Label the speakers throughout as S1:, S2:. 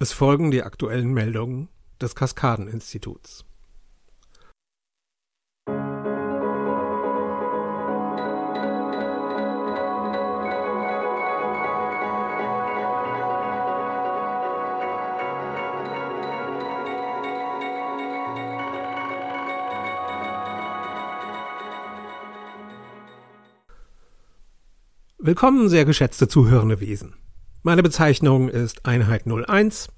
S1: Es folgen die aktuellen Meldungen des Kaskadeninstituts. Willkommen, sehr geschätzte zuhörende Wesen. Meine Bezeichnung ist Einheit 01.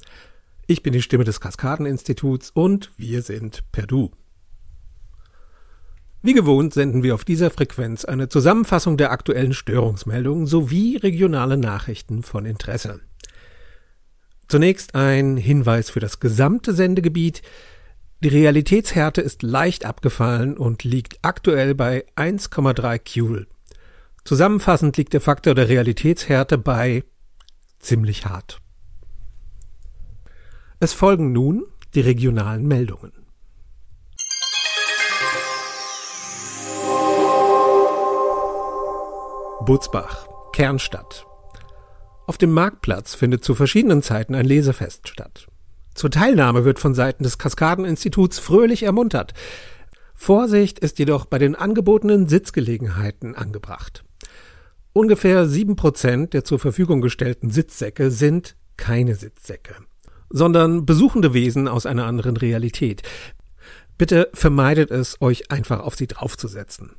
S1: Ich bin die Stimme des Kaskadeninstituts und wir sind per Du. Wie gewohnt senden wir auf dieser Frequenz eine Zusammenfassung der aktuellen Störungsmeldungen sowie regionale Nachrichten von Interesse. Zunächst ein Hinweis für das gesamte Sendegebiet. Die Realitätshärte ist leicht abgefallen und liegt aktuell bei 1,3 Joule. Zusammenfassend liegt der Faktor der Realitätshärte bei ziemlich hart. Es folgen nun die regionalen Meldungen. Butzbach, Kernstadt. Auf dem Marktplatz findet zu verschiedenen Zeiten ein Lesefest statt. Zur Teilnahme wird von Seiten des Kaskadeninstituts fröhlich ermuntert. Vorsicht ist jedoch bei den angebotenen Sitzgelegenheiten angebracht. Ungefähr sieben Prozent der zur Verfügung gestellten Sitzsäcke sind keine Sitzsäcke, sondern besuchende Wesen aus einer anderen Realität. Bitte vermeidet es, euch einfach auf sie draufzusetzen.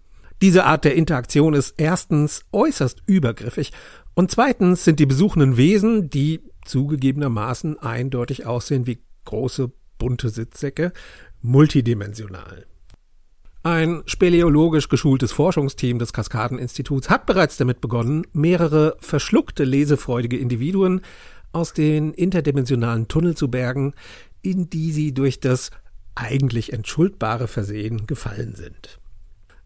S1: Diese Art der Interaktion ist erstens äußerst übergriffig und zweitens sind die besuchenden Wesen, die zugegebenermaßen eindeutig aussehen wie große bunte Sitzsäcke, multidimensional. Ein speleologisch geschultes Forschungsteam des Kaskadeninstituts hat bereits damit begonnen, mehrere verschluckte lesefreudige Individuen aus den interdimensionalen Tunnel zu bergen, in die sie durch das eigentlich entschuldbare Versehen gefallen sind.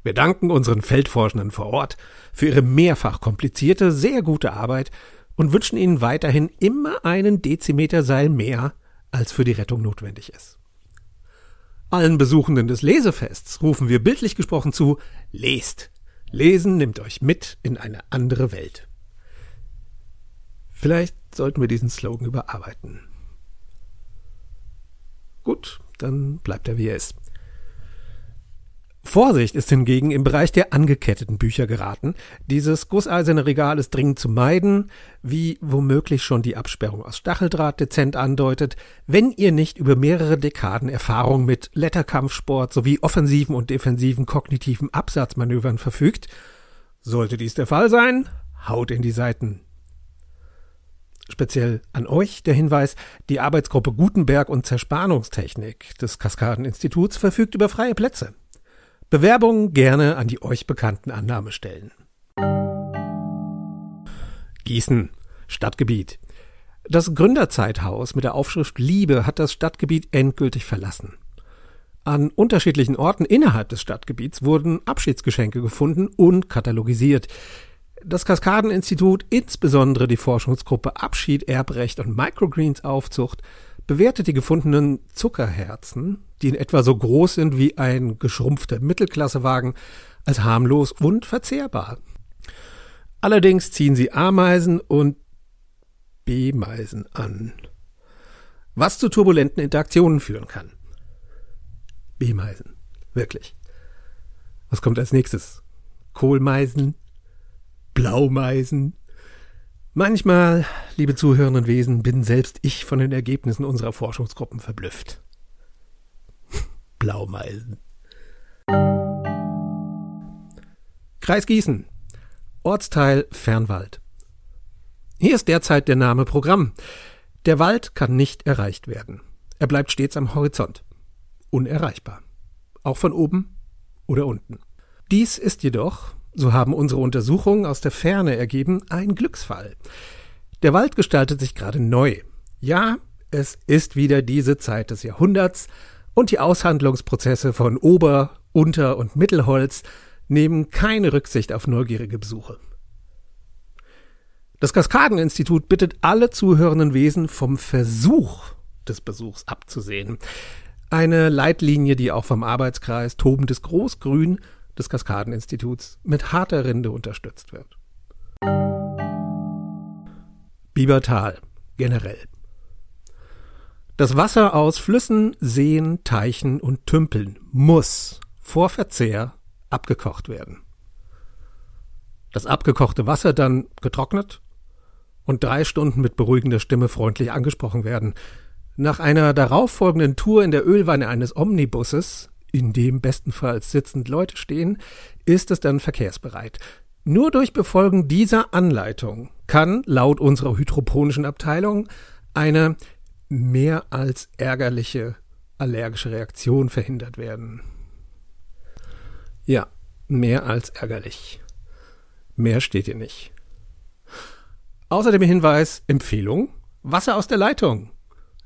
S1: Wir danken unseren Feldforschenden vor Ort für ihre mehrfach komplizierte, sehr gute Arbeit und wünschen ihnen weiterhin immer einen Dezimeter Seil mehr, als für die Rettung notwendig ist. Allen Besuchenden des Lesefests rufen wir bildlich gesprochen zu, lest. Lesen nimmt euch mit in eine andere Welt. Vielleicht sollten wir diesen Slogan überarbeiten. Gut, dann bleibt er wie er ist. Vorsicht ist hingegen im Bereich der angeketteten Bücher geraten. Dieses gusseiserne Regal ist dringend zu meiden, wie womöglich schon die Absperrung aus Stacheldraht dezent andeutet, wenn ihr nicht über mehrere Dekaden Erfahrung mit Letterkampfsport sowie offensiven und defensiven kognitiven Absatzmanövern verfügt. Sollte dies der Fall sein, haut in die Seiten. Speziell an euch der Hinweis, die Arbeitsgruppe Gutenberg und Zerspannungstechnik des Kaskadeninstituts verfügt über freie Plätze. Bewerbungen gerne an die euch bekannten Annahmestellen. Gießen, Stadtgebiet. Das Gründerzeithaus mit der Aufschrift Liebe hat das Stadtgebiet endgültig verlassen. An unterschiedlichen Orten innerhalb des Stadtgebiets wurden Abschiedsgeschenke gefunden und katalogisiert. Das Kaskadeninstitut, insbesondere die Forschungsgruppe Abschied, Erbrecht und Microgreens Aufzucht, bewertet die gefundenen Zuckerherzen, die in etwa so groß sind wie ein geschrumpfter Mittelklassewagen, als harmlos und verzehrbar. Allerdings ziehen sie Ameisen und B-Meisen an, was zu turbulenten Interaktionen führen kann. B-Meisen, wirklich. Was kommt als nächstes? Kohlmeisen? Blaumeisen? Manchmal, liebe zuhörenden Wesen, bin selbst ich von den Ergebnissen unserer Forschungsgruppen verblüfft. Blaumeisen. Kreis Gießen. Ortsteil Fernwald. Hier ist derzeit der Name Programm. Der Wald kann nicht erreicht werden. Er bleibt stets am Horizont. Unerreichbar. Auch von oben oder unten. Dies ist jedoch, so haben unsere Untersuchungen aus der Ferne ergeben, ein Glücksfall. Der Wald gestaltet sich gerade neu. Ja, es ist wieder diese Zeit des Jahrhunderts und die Aushandlungsprozesse von Ober-, Unter- und Mittelholz nehmen keine Rücksicht auf neugierige Besuche. Das Kaskadeninstitut bittet alle zuhörenden Wesen vom Versuch des Besuchs abzusehen. Eine Leitlinie, die auch vom Arbeitskreis Tobendes Großgrün des Kaskadeninstituts mit harter Rinde unterstützt wird. Biebertal generell. Das Wasser aus Flüssen, Seen, Teichen und Tümpeln muss vor Verzehr abgekocht werden. Das abgekochte Wasser dann getrocknet und drei Stunden mit beruhigender Stimme freundlich angesprochen werden. Nach einer darauffolgenden Tour in der Ölwanne eines Omnibusses, in dem bestenfalls sitzend Leute stehen, ist es dann verkehrsbereit. Nur durch Befolgen dieser Anleitung kann laut unserer hydroponischen Abteilung eine mehr als ärgerliche allergische Reaktion verhindert werden. Ja, mehr als ärgerlich. Mehr steht hier nicht. Außerdem Hinweis, Empfehlung, Wasser aus der Leitung.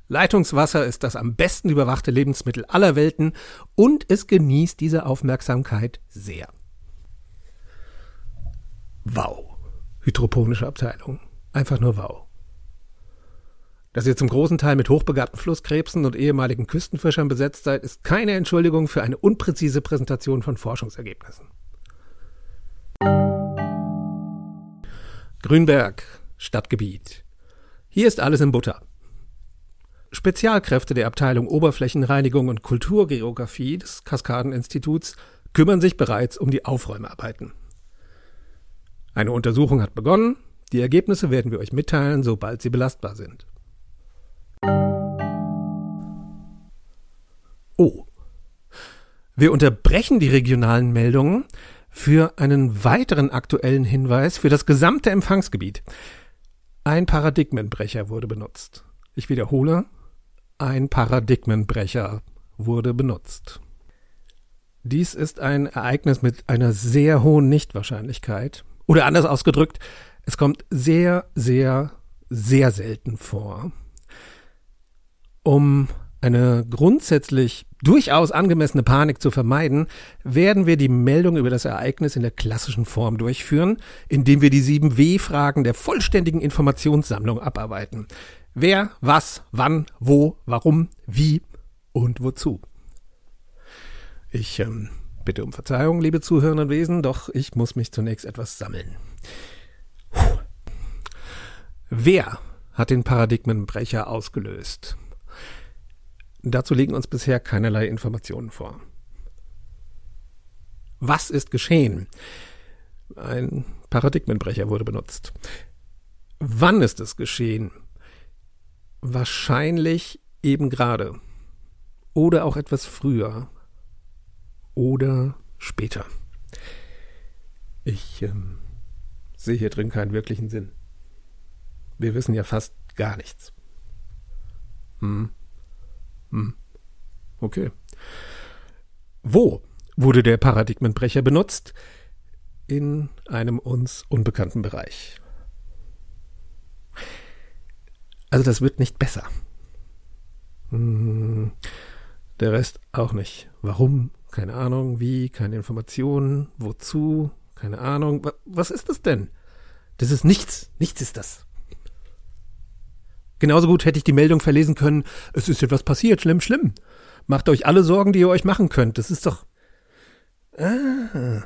S1: Leitungswasser ist das am besten überwachte Lebensmittel aller Welten und es genießt diese Aufmerksamkeit sehr. Wow. Hydroponische Abteilung. Einfach nur wow. Dass ihr zum großen Teil mit hochbegabten Flusskrebsen und ehemaligen Küstenfischern besetzt seid, ist keine Entschuldigung für eine unpräzise Präsentation von Forschungsergebnissen. Grünberg, Stadtgebiet. Hier ist alles in Butter. Spezialkräfte der Abteilung Oberflächenreinigung und Kulturgeografie des Kaskadeninstituts kümmern sich bereits um die Aufräumarbeiten. Eine Untersuchung hat begonnen. Die Ergebnisse werden wir euch mitteilen, sobald sie belastbar sind. Oh. Wir unterbrechen die regionalen Meldungen für einen weiteren aktuellen Hinweis für das gesamte Empfangsgebiet. Ein Paradigmenbrecher wurde benutzt. Ich wiederhole, ein Paradigmenbrecher wurde benutzt. Dies ist ein Ereignis mit einer sehr hohen Nichtwahrscheinlichkeit. Oder anders ausgedrückt, es kommt sehr, sehr, sehr selten vor. Um eine grundsätzlich durchaus angemessene Panik zu vermeiden, werden wir die Meldung über das Ereignis in der klassischen Form durchführen, indem wir die sieben W-Fragen der vollständigen Informationssammlung abarbeiten. Wer, was, wann, wo, warum, wie und wozu. Ich ähm, bitte um Verzeihung, liebe zuhörenden Wesen, doch ich muss mich zunächst etwas sammeln. Puh. Wer hat den Paradigmenbrecher ausgelöst? Dazu liegen uns bisher keinerlei Informationen vor. Was ist geschehen? Ein Paradigmenbrecher wurde benutzt. Wann ist es geschehen? Wahrscheinlich eben gerade. Oder auch etwas früher. Oder später. Ich ähm, sehe hier drin keinen wirklichen Sinn. Wir wissen ja fast gar nichts. Hm. Hm. Okay. Wo wurde der Paradigmenbrecher benutzt? In einem uns unbekannten Bereich. Also das wird nicht besser. Hm. Der Rest auch nicht. Warum? Keine Ahnung. Wie? Keine Informationen. Wozu? Keine Ahnung. Was ist das denn? Das ist nichts. Nichts ist das. Genauso gut hätte ich die Meldung verlesen können, es ist etwas passiert, schlimm, schlimm. Macht euch alle Sorgen, die ihr euch machen könnt. Das ist doch. Ah.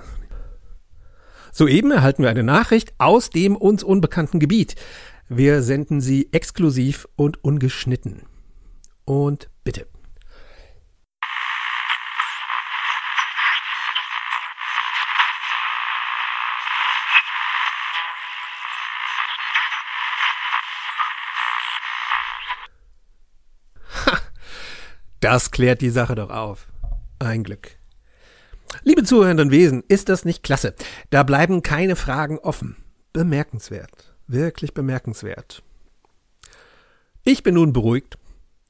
S1: Soeben erhalten wir eine Nachricht aus dem uns unbekannten Gebiet. Wir senden sie exklusiv und ungeschnitten. Und Das klärt die Sache doch auf. Ein Glück. Liebe zuhörenden Wesen, ist das nicht klasse? Da bleiben keine Fragen offen. Bemerkenswert. Wirklich bemerkenswert. Ich bin nun beruhigt.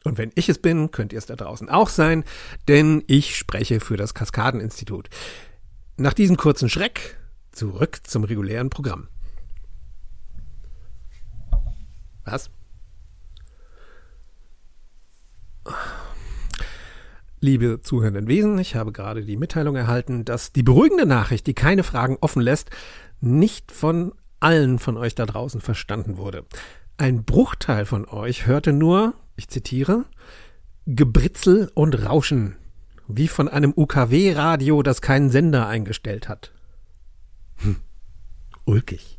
S1: Und wenn ich es bin, könnt ihr es da draußen auch sein, denn ich spreche für das Kaskadeninstitut. Nach diesem kurzen Schreck zurück zum regulären Programm. Was? Liebe zuhörenden Wesen, ich habe gerade die Mitteilung erhalten, dass die beruhigende Nachricht, die keine Fragen offen lässt, nicht von allen von euch da draußen verstanden wurde. Ein Bruchteil von euch hörte nur, ich zitiere, Gebritzel und Rauschen, wie von einem UKW-Radio, das keinen Sender eingestellt hat. Hm. Ulkig.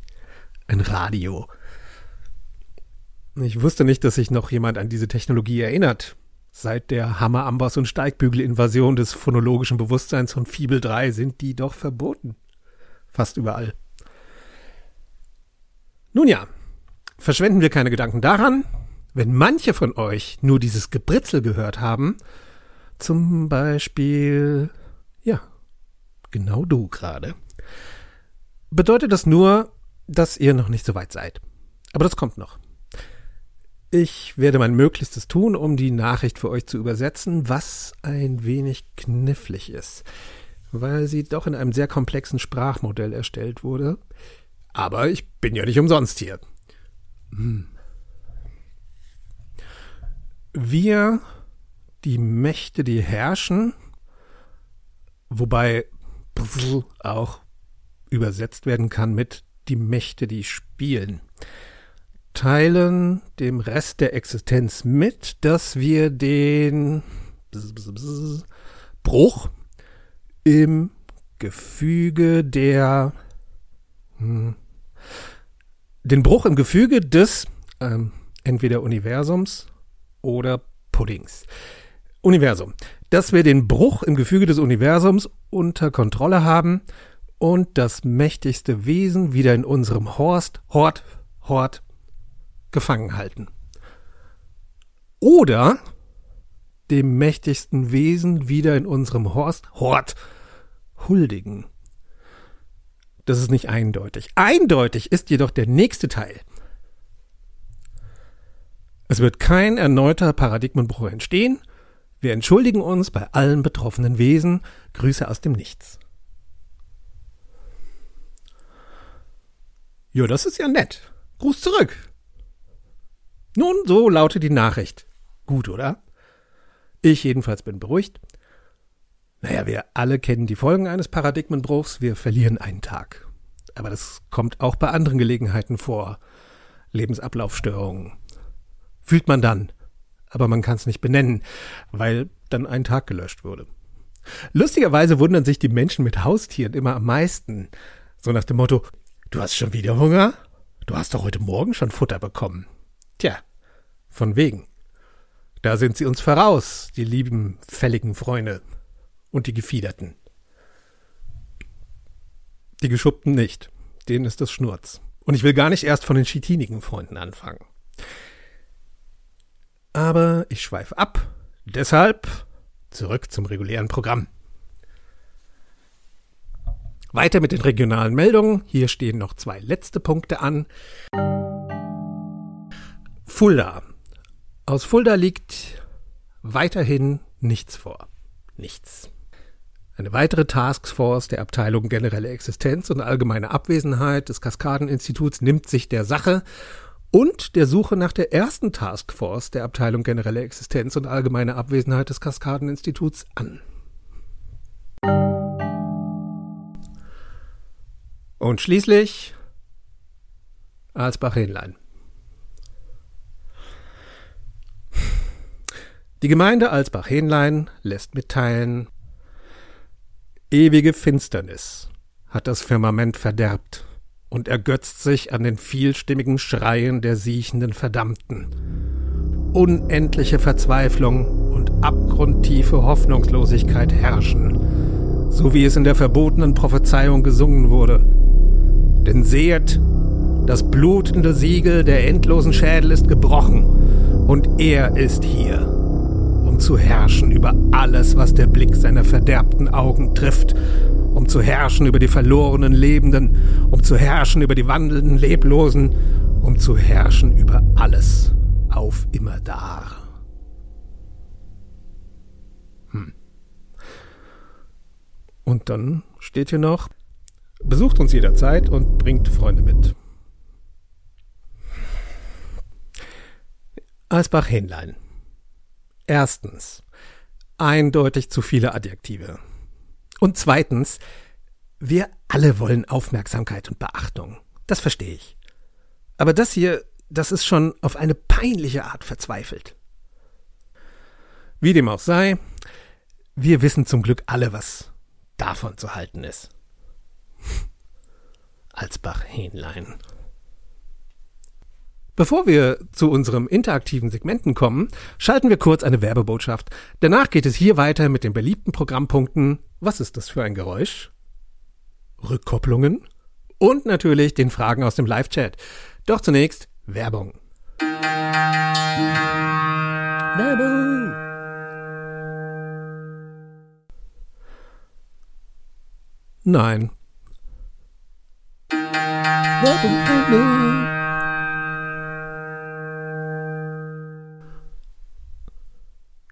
S1: Ein Radio. Ich wusste nicht, dass sich noch jemand an diese Technologie erinnert. Seit der Hammer, Amboss und Steigbügel-Invasion des phonologischen Bewusstseins von Fibel 3 sind die doch verboten. Fast überall. Nun ja, verschwenden wir keine Gedanken daran, wenn manche von euch nur dieses Gebritzel gehört haben, zum Beispiel, ja, genau du gerade, bedeutet das nur, dass ihr noch nicht so weit seid. Aber das kommt noch. Ich werde mein Möglichstes tun, um die Nachricht für euch zu übersetzen, was ein wenig knifflig ist, weil sie doch in einem sehr komplexen Sprachmodell erstellt wurde. Aber ich bin ja nicht umsonst hier. Hm. Wir, die Mächte, die herrschen, wobei auch übersetzt werden kann mit die Mächte, die spielen, teilen dem Rest der Existenz mit, dass wir den Bruch im Gefüge der hm, den Bruch im Gefüge des ähm, entweder Universums oder Puddings. Universum. Dass wir den Bruch im Gefüge des Universums unter Kontrolle haben und das mächtigste Wesen wieder in unserem Horst, Hort, Hort gefangen halten. Oder dem mächtigsten Wesen wieder in unserem Horst, Hort huldigen. Das ist nicht eindeutig. Eindeutig ist jedoch der nächste Teil. Es wird kein erneuter Paradigmenbruch entstehen. Wir entschuldigen uns bei allen betroffenen Wesen. Grüße aus dem Nichts. Ja, das ist ja nett. Gruß zurück. Nun, so lautet die Nachricht. Gut, oder? Ich jedenfalls bin beruhigt. Naja, wir alle kennen die Folgen eines Paradigmenbruchs. Wir verlieren einen Tag. Aber das kommt auch bei anderen Gelegenheiten vor. Lebensablaufstörungen, fühlt man dann. Aber man kann es nicht benennen, weil dann ein Tag gelöscht wurde. Lustigerweise wundern sich die Menschen mit Haustieren immer am meisten. So nach dem Motto, du hast schon wieder Hunger? Du hast doch heute Morgen schon Futter bekommen. Tja, von wegen. Da sind sie uns voraus, die lieben, fälligen Freunde. Und die Gefiederten. Die Geschuppten nicht. Denen ist das Schnurz. Und ich will gar nicht erst von den chitinigen Freunden anfangen. Aber ich schweife ab. Deshalb zurück zum regulären Programm. Weiter mit den regionalen Meldungen. Hier stehen noch zwei letzte Punkte an. Fulda. Aus Fulda liegt weiterhin nichts vor. Nichts. Eine weitere Taskforce der Abteilung Generelle Existenz und allgemeine Abwesenheit des Kaskadeninstituts nimmt sich der Sache und der Suche nach der ersten Taskforce der Abteilung Generelle Existenz und allgemeine Abwesenheit des Kaskadeninstituts an. Und schließlich Alsbach-Hähnlein. Die Gemeinde Alsbach-Hähnlein lässt mitteilen, ewige Finsternis hat das Firmament verderbt und ergötzt sich an den vielstimmigen Schreien der siechenden Verdammten. Unendliche Verzweiflung und abgrundtiefe Hoffnungslosigkeit herrschen, so wie es in der verbotenen Prophezeiung gesungen wurde. Denn sehet, das blutende Siegel der endlosen Schädel ist gebrochen, und er ist hier, um zu herrschen über alles, was der Blick seiner verderbten Augen trifft um zu herrschen über die verlorenen Lebenden, um zu herrschen über die wandelnden Leblosen, um zu herrschen über alles auf immer da. Hm. Und dann steht hier noch, besucht uns jederzeit und bringt Freunde mit. Alsbach-Hähnlein. Erstens. Eindeutig zu viele Adjektive. Und zweitens, wir alle wollen Aufmerksamkeit und Beachtung. Das verstehe ich. Aber das hier, das ist schon auf eine peinliche Art verzweifelt. Wie dem auch sei, wir wissen zum Glück alle, was davon zu halten ist. Alsbach-Hähnlein. Bevor wir zu unserem interaktiven Segmenten kommen, schalten wir kurz eine Werbebotschaft. Danach geht es hier weiter mit den beliebten Programmpunkten Was ist das für ein Geräusch? Rückkopplungen und natürlich den Fragen aus dem Live-Chat. Doch zunächst Werbung. Werbung. Nein. Werbung.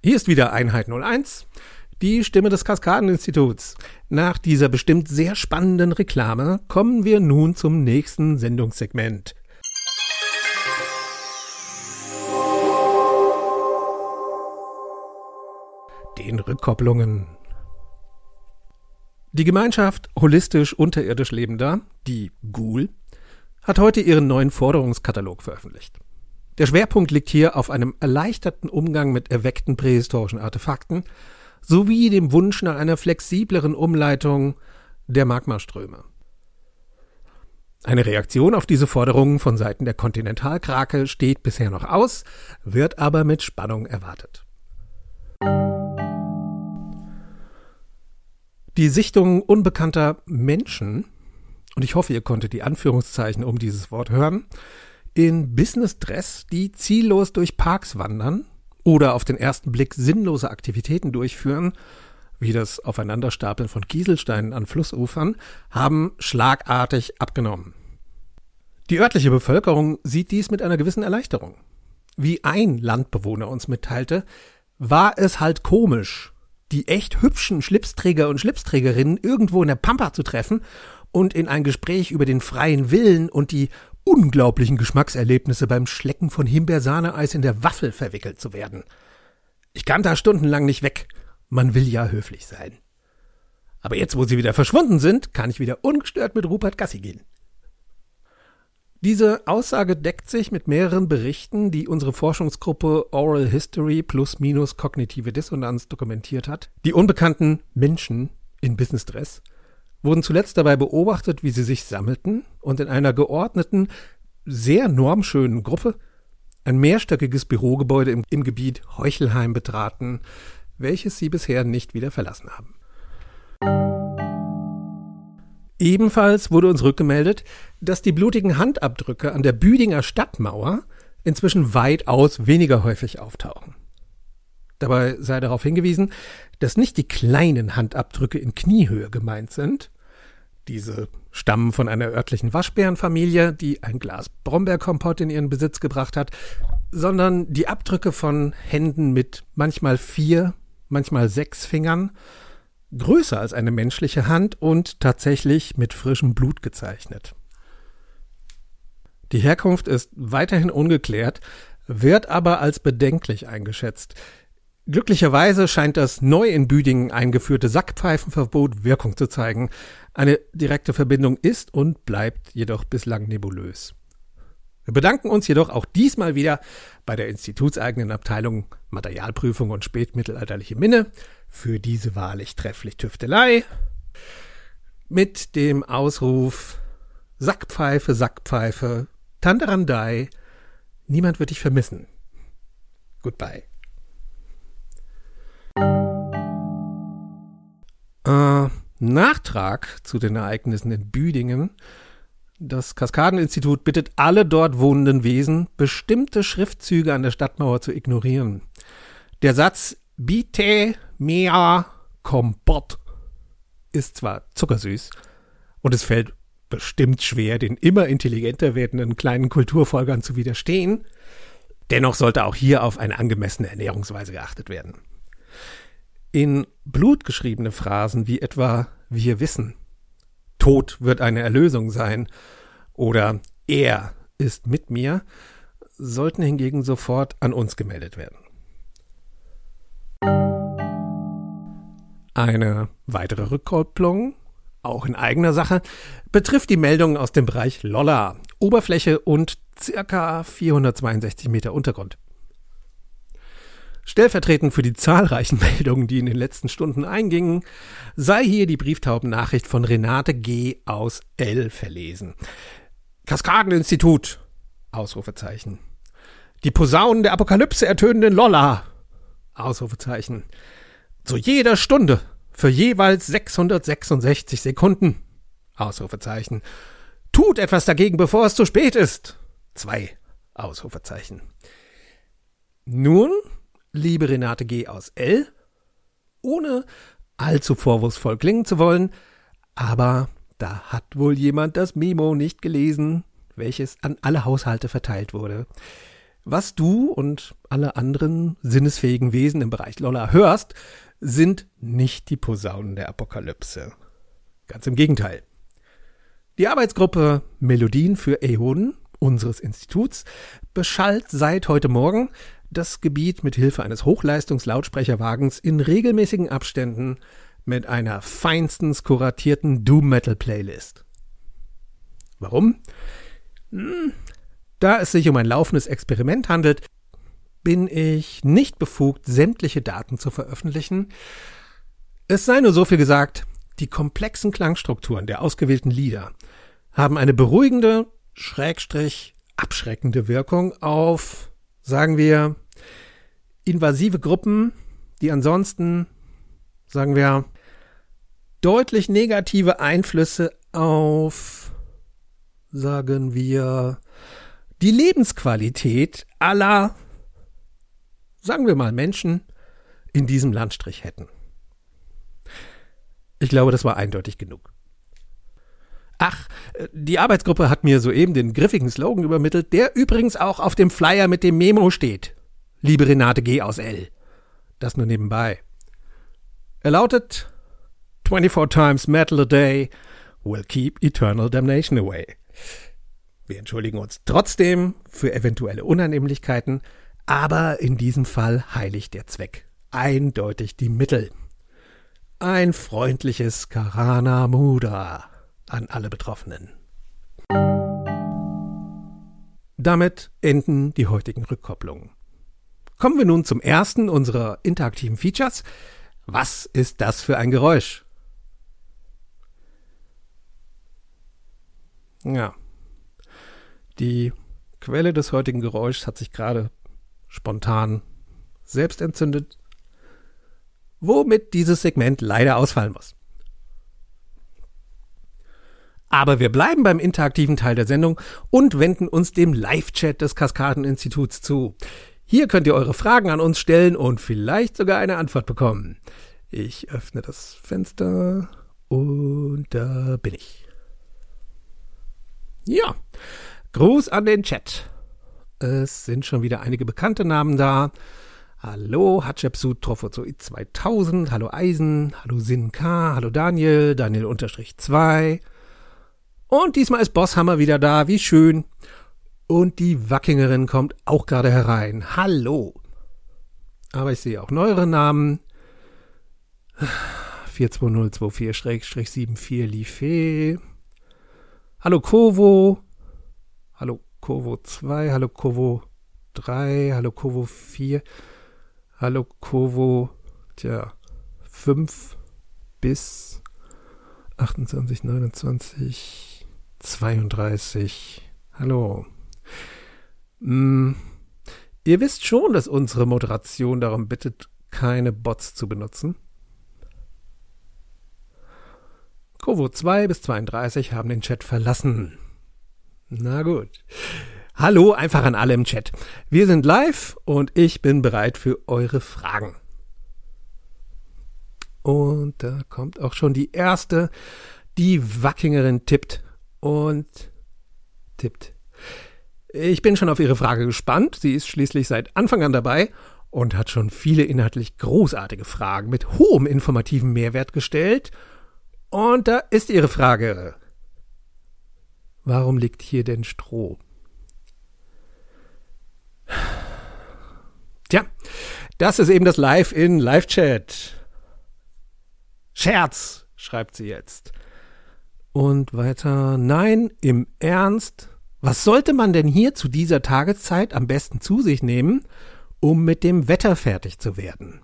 S1: Hier ist wieder Einheit 01, die Stimme des Kaskadeninstituts. Nach dieser bestimmt sehr spannenden Reklame kommen wir nun zum nächsten Sendungssegment. Den Rückkopplungen. Die Gemeinschaft holistisch unterirdisch Lebender, die GUL, hat heute ihren neuen Forderungskatalog veröffentlicht. Der Schwerpunkt liegt hier auf einem erleichterten Umgang mit erweckten prähistorischen Artefakten sowie dem Wunsch nach einer flexibleren Umleitung der Magmaströme. Eine Reaktion auf diese Forderungen von Seiten der Kontinentalkrake steht bisher noch aus, wird aber mit Spannung erwartet. Die Sichtung unbekannter Menschen, und ich hoffe, ihr konntet die Anführungszeichen um dieses Wort hören, in Business-Dress, die ziellos durch Parks wandern oder auf den ersten Blick sinnlose Aktivitäten durchführen, wie das Aufeinanderstapeln von Kieselsteinen an Flussufern, haben schlagartig abgenommen. Die örtliche Bevölkerung sieht dies mit einer gewissen Erleichterung. Wie ein Landbewohner uns mitteilte, war es halt komisch, die echt hübschen Schlipsträger und Schlipsträgerinnen irgendwo in der Pampa zu treffen und in ein Gespräch über den freien Willen und die unglaublichen Geschmackserlebnisse beim Schlecken von Himbeersahneeis in der Waffel verwickelt zu werden. Ich kam da stundenlang nicht weg. Man will ja höflich sein. Aber jetzt, wo sie wieder verschwunden sind, kann ich wieder ungestört mit Rupert Gassi gehen. Diese Aussage deckt sich mit mehreren Berichten, die unsere Forschungsgruppe Oral History plus minus kognitive Dissonanz dokumentiert hat. Die unbekannten Menschen in Business Dress wurden zuletzt dabei beobachtet, wie sie sich sammelten und in einer geordneten, sehr normschönen Gruppe ein mehrstöckiges Bürogebäude im, im Gebiet Heuchelheim betraten, welches sie bisher nicht wieder verlassen haben. Ebenfalls wurde uns rückgemeldet, dass die blutigen Handabdrücke an der Büdinger Stadtmauer inzwischen weitaus weniger häufig auftauchen. Dabei sei darauf hingewiesen, dass nicht die kleinen Handabdrücke in Kniehöhe gemeint sind. Diese stammen von einer örtlichen Waschbärenfamilie, die ein Glas Brombeerkompott in ihren Besitz gebracht hat, sondern die Abdrücke von Händen mit manchmal vier, manchmal sechs Fingern, größer als eine menschliche Hand und tatsächlich mit frischem Blut gezeichnet. Die Herkunft ist weiterhin ungeklärt, wird aber als bedenklich eingeschätzt. Glücklicherweise scheint das neu in Büdingen eingeführte Sackpfeifenverbot Wirkung zu zeigen. Eine direkte Verbindung ist und bleibt jedoch bislang nebulös. Wir bedanken uns jedoch auch diesmal wieder bei der institutseigenen Abteilung Materialprüfung und spätmittelalterliche Minne für diese wahrlich trefflich Tüftelei mit dem Ausruf Sackpfeife, Sackpfeife, Tanderandei, niemand wird dich vermissen. Goodbye. Äh, Nachtrag zu den Ereignissen in Büdingen. Das Kaskadeninstitut bittet alle dort wohnenden Wesen, bestimmte Schriftzüge an der Stadtmauer zu ignorieren. Der Satz Bite mea kompott ist zwar zuckersüß und es fällt bestimmt schwer, den immer intelligenter werdenden kleinen Kulturfolgern zu widerstehen, dennoch sollte auch hier auf eine angemessene Ernährungsweise geachtet werden in Blut geschriebene Phrasen wie etwa wir wissen, Tod wird eine Erlösung sein oder er ist mit mir, sollten hingegen sofort an uns gemeldet werden. Eine weitere Rückkopplung, auch in eigener Sache, betrifft die Meldungen aus dem Bereich Lolla, Oberfläche und circa 462 Meter Untergrund. Stellvertretend für die zahlreichen Meldungen, die in den letzten Stunden eingingen, sei hier die Brieftaubennachricht von Renate G. aus L. verlesen. Kaskadeninstitut! Ausrufezeichen. Die Posaunen der Apokalypse ertönenden Lolla! Ausrufezeichen. Zu jeder Stunde für jeweils 666 Sekunden! Ausrufezeichen. Tut etwas dagegen, bevor es zu spät ist! Zwei Ausrufezeichen. Nun liebe Renate G. aus L., ohne allzu vorwurfsvoll klingen zu wollen, aber da hat wohl jemand das Memo nicht gelesen, welches an alle Haushalte verteilt wurde. Was du und alle anderen sinnesfähigen Wesen im Bereich Lolla hörst, sind nicht die Posaunen der Apokalypse. Ganz im Gegenteil. Die Arbeitsgruppe Melodien für Äonen unseres Instituts beschallt seit heute Morgen das Gebiet mit Hilfe eines Hochleistungslautsprecherwagens in regelmäßigen Abständen mit einer feinstens kuratierten Doom Metal Playlist. Warum? Hm, da es sich um ein laufendes Experiment handelt, bin ich nicht befugt, sämtliche Daten zu veröffentlichen. Es sei nur so viel gesagt, die komplexen Klangstrukturen der ausgewählten Lieder haben eine beruhigende, schrägstrich abschreckende Wirkung auf sagen wir, invasive Gruppen, die ansonsten, sagen wir, deutlich negative Einflüsse auf, sagen wir, die Lebensqualität aller, sagen wir mal, Menschen in diesem Landstrich hätten. Ich glaube, das war eindeutig genug. Ach, die Arbeitsgruppe hat mir soeben den griffigen Slogan übermittelt, der übrigens auch auf dem Flyer mit dem Memo steht. Liebe Renate G. aus L. Das nur nebenbei. Er lautet 24 times metal a day will keep eternal damnation away. Wir entschuldigen uns trotzdem für eventuelle Unannehmlichkeiten, aber in diesem Fall heiligt der Zweck eindeutig die Mittel. Ein freundliches Karana Muda an alle Betroffenen. Damit enden die heutigen Rückkopplungen. Kommen wir nun zum ersten unserer interaktiven Features. Was ist das für ein Geräusch? Ja. Die Quelle des heutigen Geräuschs hat sich gerade spontan selbst entzündet, womit dieses Segment leider ausfallen muss. Aber wir bleiben beim interaktiven Teil der Sendung und wenden uns dem Live-Chat des Kaskadeninstituts zu. Hier könnt ihr eure Fragen an uns stellen und vielleicht sogar eine Antwort bekommen. Ich öffne das Fenster und da bin ich. Ja, Gruß an den Chat. Es sind schon wieder einige bekannte Namen da. Hallo Hatschepsut Trophozoid 2000, hallo Eisen, hallo Sin hallo Daniel, Daniel unterstrich 2, und diesmal ist Bosshammer wieder da, wie schön. Und die Wackingerin kommt auch gerade herein. Hallo. Aber ich sehe auch neuere Namen. 42024-74 Life. Hallo Kovo. Hallo Kovo 2. Hallo Kovo 3. Hallo Kovo 4. Hallo Kovo, tja, 5 bis 28, 29. 32. Hallo. Hm, ihr wisst schon, dass unsere Moderation darum bittet, keine Bots zu benutzen. Kovo 2 bis 32 haben den Chat verlassen. Na gut. Hallo einfach an alle im Chat. Wir sind live und ich bin bereit für eure Fragen. Und da kommt auch schon die erste. Die Wackingerin tippt und tippt. Ich bin schon auf Ihre Frage gespannt. Sie ist schließlich seit Anfang an dabei und hat schon viele inhaltlich großartige Fragen mit hohem informativen Mehrwert gestellt. Und da ist Ihre Frage. Warum liegt hier denn Stroh? Tja, das ist eben das Live in Live-Chat. Scherz, schreibt sie jetzt. Und weiter, nein, im Ernst, was sollte man denn hier zu dieser Tageszeit am besten zu sich nehmen, um mit dem Wetter fertig zu werden.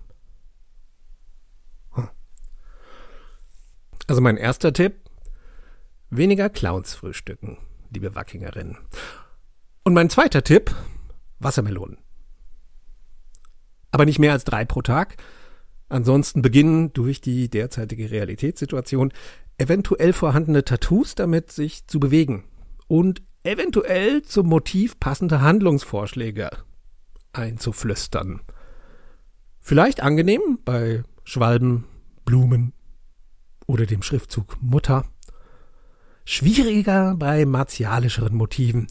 S1: Hm. Also mein erster Tipp, weniger Clowns frühstücken, liebe Wackingerinnen. Und mein zweiter Tipp, Wassermelonen. Aber nicht mehr als drei pro Tag. Ansonsten beginnen durch die derzeitige Realitätssituation eventuell vorhandene Tattoos damit sich zu bewegen und eventuell zum Motiv passende Handlungsvorschläge einzuflüstern. Vielleicht angenehm bei Schwalben, Blumen oder dem Schriftzug Mutter. Schwieriger bei martialischeren Motiven.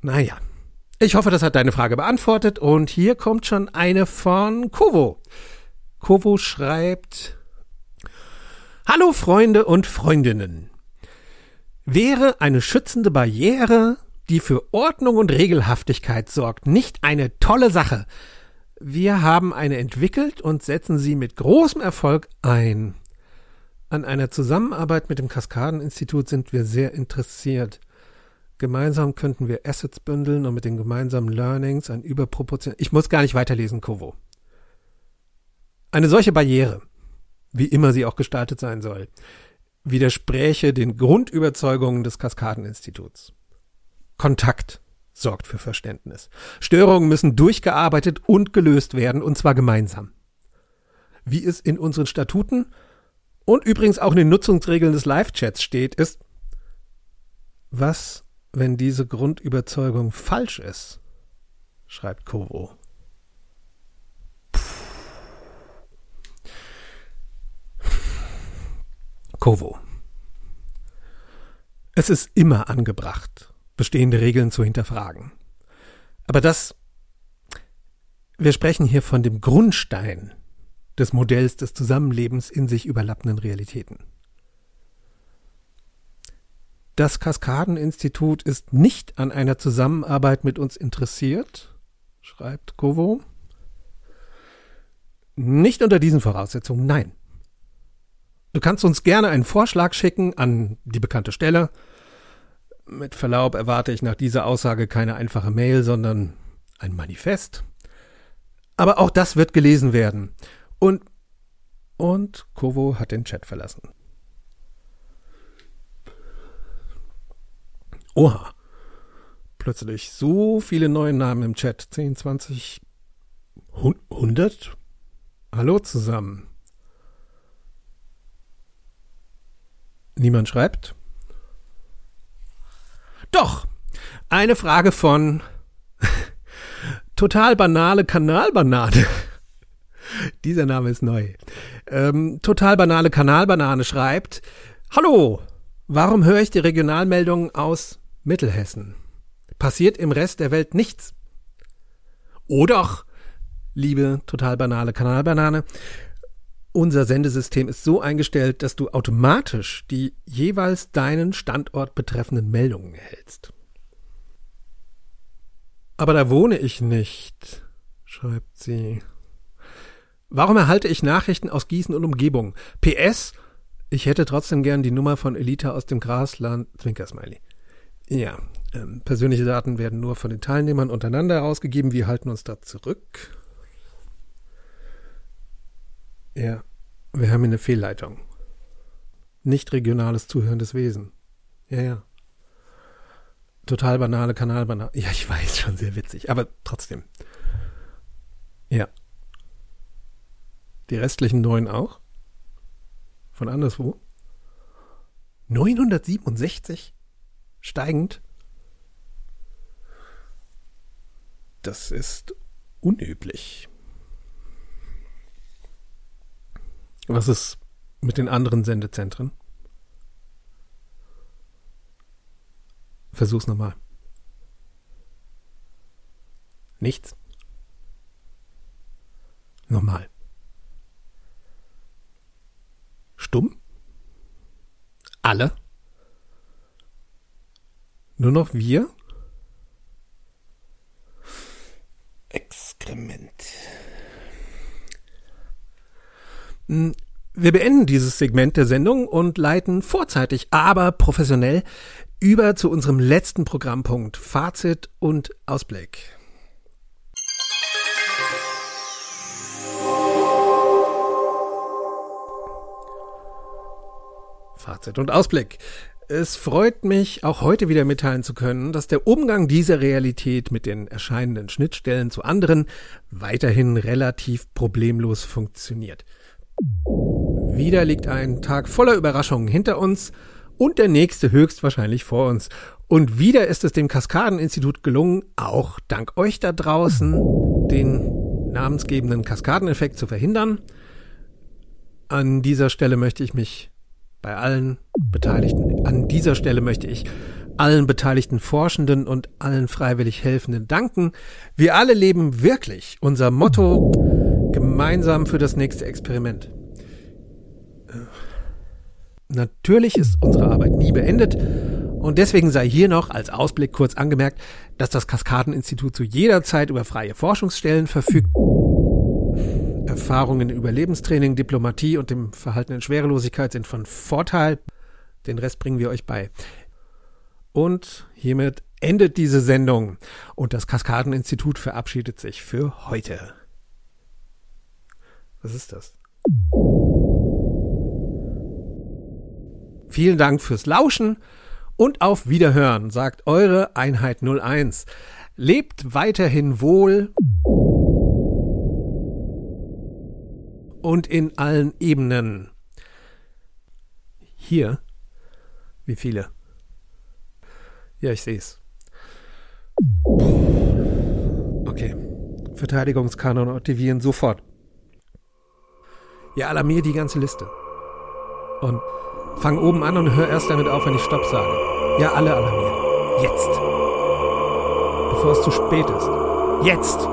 S1: Naja, ich hoffe, das hat deine Frage beantwortet und hier kommt schon eine von Kovo. Kovo schreibt Hallo Freunde und Freundinnen. Wäre eine schützende Barriere, die für Ordnung und Regelhaftigkeit sorgt, nicht eine tolle Sache? Wir haben eine entwickelt und setzen sie mit großem Erfolg ein. An einer Zusammenarbeit mit dem Kaskadeninstitut sind wir sehr interessiert. Gemeinsam könnten wir Assets bündeln und mit den gemeinsamen Learnings ein überproportional. Ich muss gar nicht weiterlesen, Kovo. Eine solche Barriere, wie immer sie auch gestaltet sein soll, widerspräche den Grundüberzeugungen des Kaskadeninstituts. Kontakt sorgt für Verständnis. Störungen müssen durchgearbeitet und gelöst werden, und zwar gemeinsam. Wie es in unseren Statuten und übrigens auch in den Nutzungsregeln des Live-Chats steht, ist, was wenn diese Grundüberzeugung falsch ist, schreibt Kovo. Kovo. Es ist immer angebracht, bestehende Regeln zu hinterfragen. Aber das, wir sprechen hier von dem Grundstein des Modells des Zusammenlebens in sich überlappenden Realitäten. Das Kaskadeninstitut ist nicht an einer Zusammenarbeit mit uns interessiert, schreibt Kovo. Nicht unter diesen Voraussetzungen, nein. Du kannst uns gerne einen Vorschlag schicken an die bekannte Stelle. Mit Verlaub erwarte ich nach dieser Aussage keine einfache Mail, sondern ein Manifest. Aber auch das wird gelesen werden. Und, und Kovo hat den Chat verlassen. Oha. Plötzlich so viele neue Namen im Chat. 10, 20, 100? Hallo zusammen. Niemand schreibt? Doch. Eine Frage von total banale Kanalbanane. Dieser Name ist neu. Ähm, total banale Kanalbanane schreibt, Hallo, warum höre ich die Regionalmeldungen aus Mittelhessen. Passiert im Rest der Welt nichts. Oder, liebe total banale Kanalbanane, unser Sendesystem ist so eingestellt, dass du automatisch die jeweils deinen Standort betreffenden Meldungen erhältst. Aber da wohne ich nicht, schreibt sie. Warum erhalte ich Nachrichten aus Gießen und Umgebung? PS, ich hätte trotzdem gern die Nummer von Elita aus dem Grasland, Zwinkersmiley. Ja, ähm, persönliche Daten werden nur von den Teilnehmern untereinander herausgegeben. Wir halten uns da zurück. Ja, wir haben hier eine Fehlleitung. Nicht regionales zuhörendes Wesen. Ja, ja. Total banale Kanalbanale. Ja, ich weiß, schon sehr witzig, aber trotzdem. Ja. Die restlichen neun auch? Von anderswo? 967? steigend. Das ist unüblich. Was ist mit den anderen Sendezentren? Versuch's nochmal. Nichts. Nochmal. Stumm? Alle? Nur noch wir? Exkrement. Hm, wir beenden dieses Segment der Sendung und leiten vorzeitig, aber professionell über zu unserem letzten Programmpunkt, Fazit und Ausblick. Fazit und Ausblick. Es freut mich, auch heute wieder mitteilen zu können, dass der Umgang dieser Realität mit den erscheinenden Schnittstellen zu anderen weiterhin relativ problemlos funktioniert. Wieder liegt ein Tag voller Überraschungen hinter uns und der nächste höchstwahrscheinlich vor uns. Und wieder ist es dem Kaskadeninstitut gelungen, auch dank euch da draußen, den namensgebenden Kaskadeneffekt zu verhindern. An dieser Stelle möchte ich mich bei allen Beteiligten, an dieser Stelle möchte ich allen beteiligten Forschenden und allen freiwillig Helfenden danken. Wir alle leben wirklich unser Motto gemeinsam für das nächste Experiment. Natürlich ist unsere Arbeit nie beendet und deswegen sei hier noch als Ausblick kurz angemerkt, dass das Kaskadeninstitut zu jeder Zeit über freie Forschungsstellen verfügt. Erfahrungen über Lebenstraining, Diplomatie und dem Verhalten in Schwerelosigkeit sind von Vorteil. Den Rest bringen wir euch bei. Und hiermit endet diese Sendung und das Kaskadeninstitut verabschiedet sich für heute. Was ist das? Vielen Dank fürs Lauschen und auf Wiederhören, sagt eure Einheit 01. Lebt weiterhin wohl und in allen Ebenen. Hier. Wie viele? Ja, ich sehe es. Okay. Verteidigungskanon aktivieren sofort. Ja, alarmier die ganze Liste. Und fang oben an und hör erst damit auf, wenn ich Stopp sage. Ja, alle alarmieren. Jetzt. Bevor es zu spät ist. Jetzt.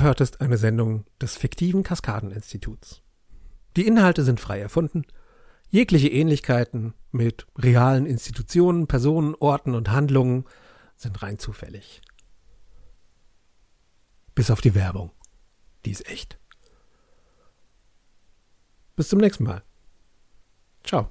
S1: Hörtest eine Sendung des fiktiven Kaskadeninstituts. Die Inhalte sind frei erfunden. Jegliche Ähnlichkeiten mit realen Institutionen, Personen, Orten und Handlungen sind rein zufällig. Bis auf die Werbung. Die ist echt. Bis zum nächsten Mal. Ciao.